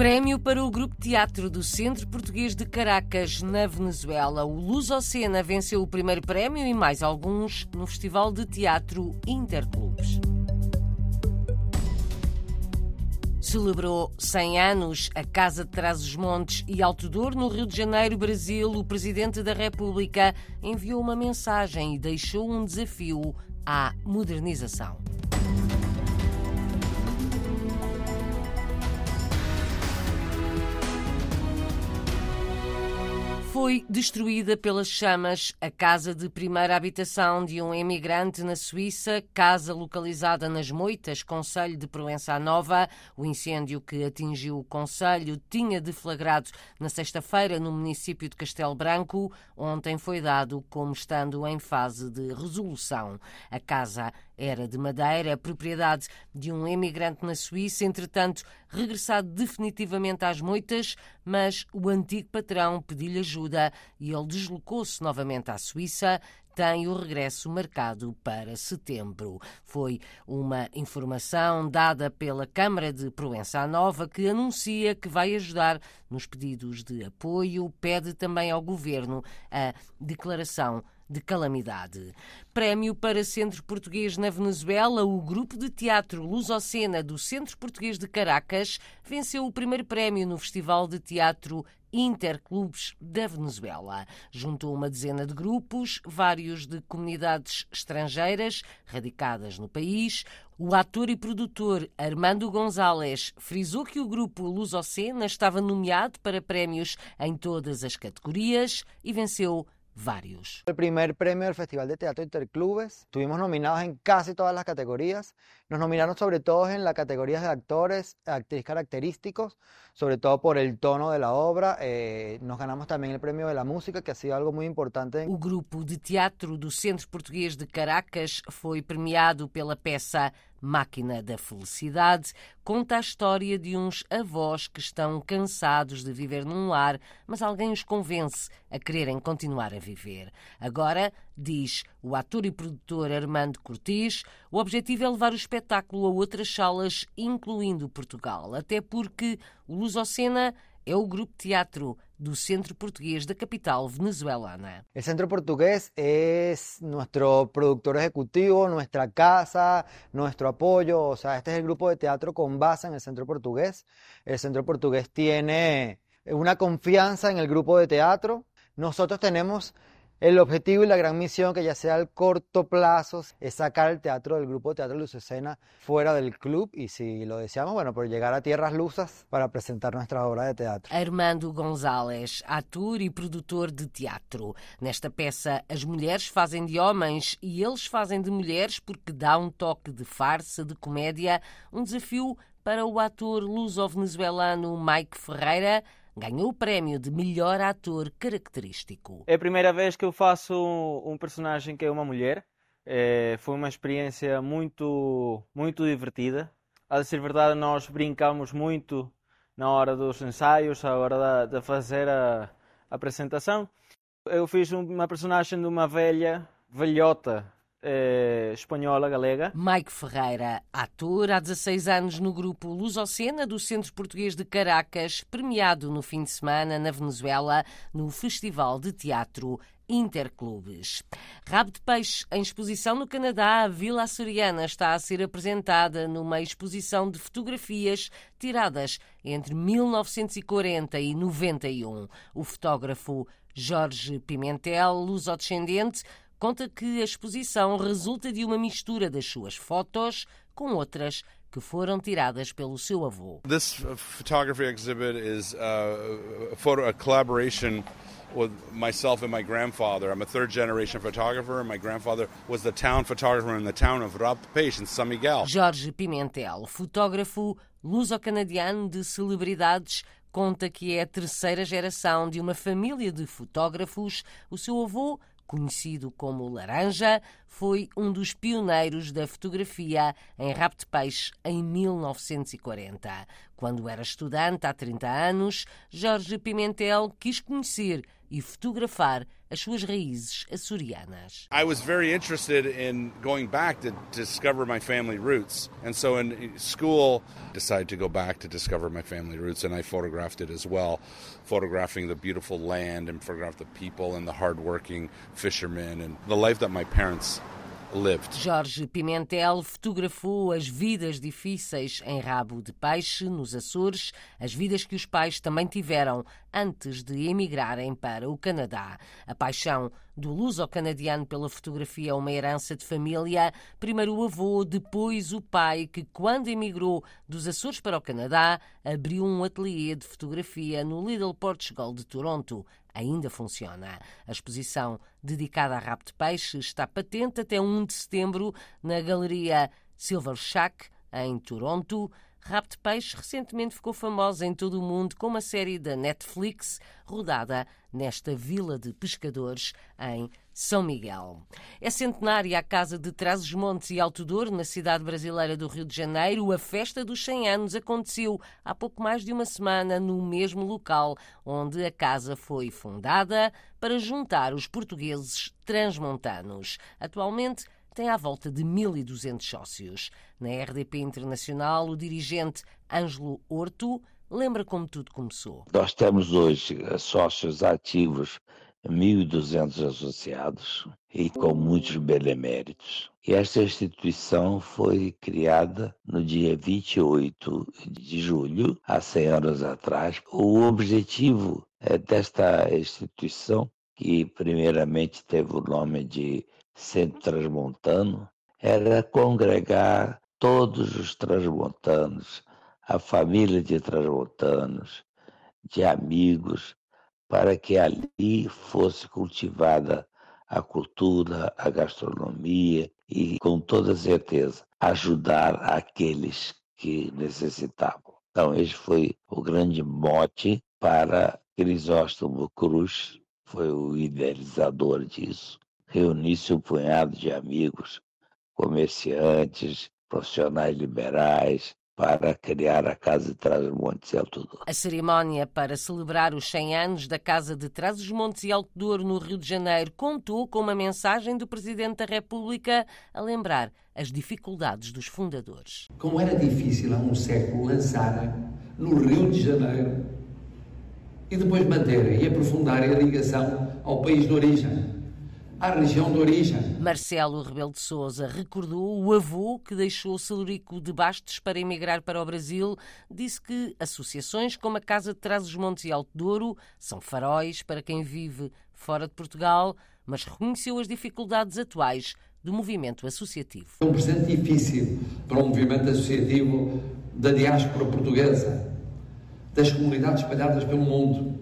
Prémio para o Grupo Teatro do Centro Português de Caracas, na Venezuela. O Lusocena venceu o primeiro prémio e mais alguns no Festival de Teatro Interclubes. Celebrou 100 anos a Casa de Trás-os-Montes e Alto Douro, no Rio de Janeiro, Brasil. O Presidente da República enviou uma mensagem e deixou um desafio à modernização. Foi destruída pelas chamas a casa de primeira habitação de um emigrante na Suíça, casa localizada nas Moitas, Conselho de Proença Nova. O incêndio que atingiu o Conselho tinha deflagrado na sexta-feira no município de Castelo Branco. Ontem foi dado como estando em fase de resolução. A casa era de madeira, propriedade de um emigrante na Suíça, entretanto regressado definitivamente às moitas, mas o antigo patrão pediu-lhe ajuda e ele deslocou-se novamente à Suíça tem o regresso marcado para setembro. Foi uma informação dada pela Câmara de Proença Nova que anuncia que vai ajudar nos pedidos de apoio, pede também ao governo a declaração de calamidade. Prémio para Centro Português na Venezuela, o grupo de teatro Lusocena do Centro Português de Caracas venceu o primeiro prémio no Festival de Teatro Interclubes da Venezuela. Juntou uma dezena de grupos, vários de comunidades estrangeiras radicadas no país. O ator e produtor Armando Gonzalez frisou que o grupo Lusocena estava nomeado para prémios em todas as categorias e venceu varios. El primer premio del Festival de Teatro Interclubes. Estuvimos nominados en casi todas las categorías. Nos nominaron sobre todo en las categorías de actores, actriz característicos, sobre todo por el tono de la obra. Eh, nos ganamos también el premio de la música, que ha sido algo muy importante. O grupo de teatro do Centro Português de Caracas foi premiado pela peça Máquina da Felicidade conta a história de uns avós que estão cansados de viver num lar, mas alguém os convence a quererem continuar a viver. Agora, diz o ator e produtor Armando Cortis, o objetivo é levar o espetáculo a outras salas, incluindo Portugal, até porque o Lusocena é o grupo teatro do Centro Portugués da capital venezuelana. El Centro Portugués es nuestro productor ejecutivo, nuestra casa, nuestro apoyo. O sea, este es el grupo de teatro con base en el Centro Portugués. El Centro Portugués tiene una confianza en el grupo de teatro. Nosotros tenemos el objetivo y la gran misión, que ya sea al corto plazo, es sacar el teatro del grupo Teatro Luz Escena fuera del club y si lo deseamos, bueno, por llegar a tierras lusas para presentar nuestra obra de teatro. Armando González, ator e produtor de teatro. Nesta peça, as mulheres fazem de homens e eles fazem de mulheres porque dá um toque de farsa, de comédia, um desafio para o ator luso-venezuelano Mike Ferreira, ganhou o prémio de melhor ator característico. É a primeira vez que eu faço um personagem que é uma mulher. É, foi uma experiência muito, muito divertida. A dizer verdade, nós brincamos muito na hora dos ensaios, na hora de, de fazer a, a apresentação. Eu fiz uma personagem de uma velha, velhota, eh, espanhola, galega. Mike Ferreira, ator, há 16 anos no grupo Lusocena do Centro Português de Caracas, premiado no fim de semana na Venezuela no Festival de Teatro Interclubes. Rabo de Peixe, em exposição no Canadá, a Vila Açoriana está a ser apresentada numa exposição de fotografias tiradas entre 1940 e 91. O fotógrafo Jorge Pimentel, lusodescendente, conta que a exposição resulta de uma mistura das suas fotos com outras que foram tiradas pelo seu avô. This photography exhibit is a, photo, a collaboration with myself and my grandfather. I'm a third generation photographer. My grandfather was the town photographer in the town of Rapapeixe, in São Miguel. Jorge Pimentel, fotógrafo luso-canadiano de celebridades, conta que é a terceira geração de uma família de fotógrafos. O seu avô conhecido como Laranja, foi um dos pioneiros da fotografia em Rabo de Peixe em 1940. Quando era estudante há 30 anos, Jorge Pimentel quis conhecer e fotografar as suas raízes açorianas. I was very interested in going back to discover my family roots. And so in school decided to go back to discover my family roots and I photographed it as well, photographing the beautiful land and photographed the people and the fishermen and the life that my parents. Jorge Pimentel fotografou as vidas difíceis em Rabo de Peixe, nos Açores, as vidas que os pais também tiveram antes de emigrarem para o Canadá. A paixão do luso-canadiano pela fotografia é uma herança de família. Primeiro o avô, depois o pai, que quando emigrou dos Açores para o Canadá, abriu um ateliê de fotografia no Little Portugal de Toronto ainda funciona. A exposição dedicada a rabo de peixe está patente até 1 de setembro na Galeria Silver Shack, em Toronto. De Peixe recentemente ficou famosa em todo o mundo com uma série da Netflix rodada nesta vila de pescadores em São Miguel. É centenária a Casa de Trás-os-Montes e Alto Douro, na cidade brasileira do Rio de Janeiro. A festa dos 100 anos aconteceu há pouco mais de uma semana no mesmo local onde a casa foi fundada para juntar os portugueses transmontanos. Atualmente, tem à volta de 1.200 sócios. Na RDP Internacional, o dirigente Ângelo Horto lembra como tudo começou. Nós temos hoje sócios ativos, 1.200 associados e com muitos beneméritos. E esta instituição foi criada no dia 28 de julho, há 100 anos atrás. O objetivo é desta instituição, que primeiramente teve o nome de Centro Transmontano, era congregar todos os transmontanos, a família de transmontanos, de amigos, para que ali fosse cultivada a cultura, a gastronomia e, com toda certeza, ajudar aqueles que necessitavam. Então, esse foi o grande mote para Crisóstomo Cruz, foi o idealizador disso reunisse um punhado de amigos, comerciantes, profissionais liberais, para criar a Casa de Trás-os-Montes e Alto Douro. A cerimónia para celebrar os 100 anos da Casa de Trás-os-Montes e Alto Douro no Rio de Janeiro contou com uma mensagem do Presidente da República a lembrar as dificuldades dos fundadores. Como era difícil há um século lançar no Rio de Janeiro e depois manter e aprofundar a ligação ao país de origem à região de origem. Marcelo Rebelo de Sousa recordou o avô que deixou Celurico de Bastos para emigrar para o Brasil. Disse que associações como a Casa de Trás-os-Montes e Alto Douro são faróis para quem vive fora de Portugal, mas reconheceu as dificuldades atuais do movimento associativo. É um presente difícil para o movimento associativo da diáspora portuguesa, das comunidades espalhadas pelo mundo.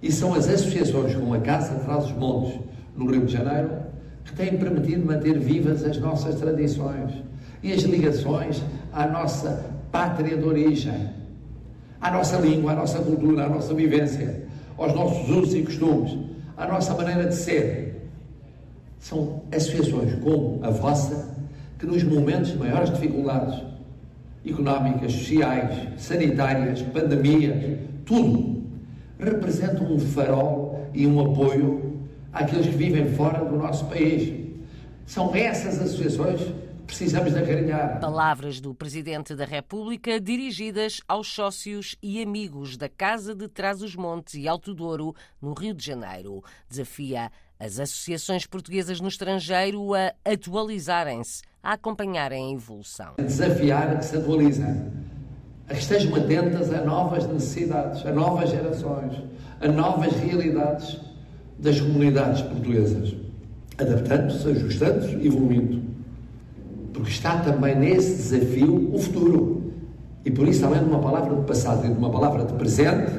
E são as associações como a Casa de Trás-os-Montes no Rio de Janeiro, que têm permitido manter vivas as nossas tradições e as ligações à nossa pátria de origem, à nossa língua, à nossa cultura, à nossa vivência, aos nossos usos e costumes, à nossa maneira de ser. São associações como a vossa que, nos momentos de maiores dificuldades económicas, sociais, sanitárias, pandemias, tudo, representam um farol e um apoio àqueles que vivem fora do nosso país. São essas associações que precisamos de acarinhar. Palavras do Presidente da República dirigidas aos sócios e amigos da Casa de Trás-os-Montes e Alto Douro, no Rio de Janeiro. Desafia as associações portuguesas no estrangeiro a atualizarem-se, a acompanharem a evolução. Desafiar que se atualizem, a que estejam atentas a novas necessidades, a novas gerações, a novas realidades das comunidades portuguesas, adaptando-se, ajustando-se, evoluindo. Porque está também nesse desafio o futuro. E por isso, além de uma palavra de passado e de uma palavra de presente,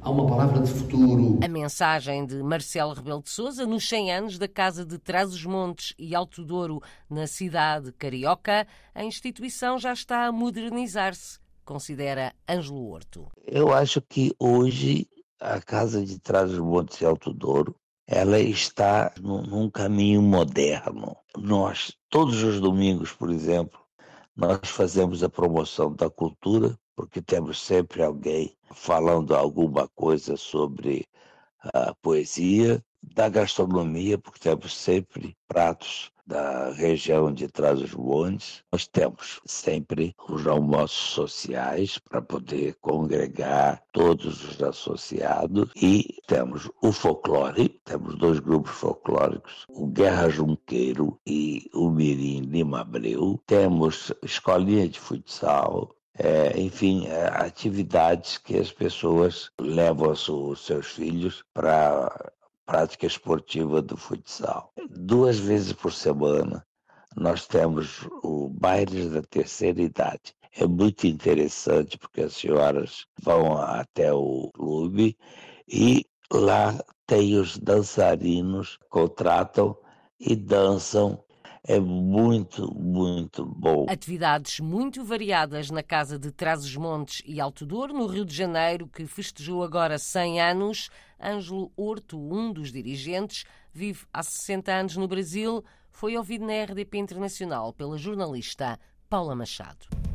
há uma palavra de futuro. A mensagem de Marcelo Rebelo de Sousa nos 100 anos da Casa de Trás-os-Montes e Alto Douro, na cidade carioca, a instituição já está a modernizar-se, considera Ângelo Horto. Eu acho que hoje a Casa de Trás dos Montes e Alto Douro, ela está num, num caminho moderno. Nós, todos os domingos, por exemplo, nós fazemos a promoção da cultura, porque temos sempre alguém falando alguma coisa sobre a poesia, da gastronomia, porque temos sempre pratos da região de Trás-os-Montes. Nós temos sempre os almoços sociais para poder congregar todos os associados e temos o folclore, temos dois grupos folclóricos, o Guerra Junqueiro e o Mirim Lima Abreu. Temos escolinha de futsal, é, enfim, é, atividades que as pessoas levam os seus filhos para prática esportiva do futsal. Duas vezes por semana nós temos o baile da terceira idade. É muito interessante porque as senhoras vão até o clube e lá tem os dançarinos, contratam e dançam é muito, muito bom. Atividades muito variadas na Casa de Trás-os-Montes e Alto Douro, no Rio de Janeiro, que festejou agora 100 anos. Ângelo Horto, um dos dirigentes, vive há 60 anos no Brasil, foi ouvido na RDP Internacional pela jornalista Paula Machado.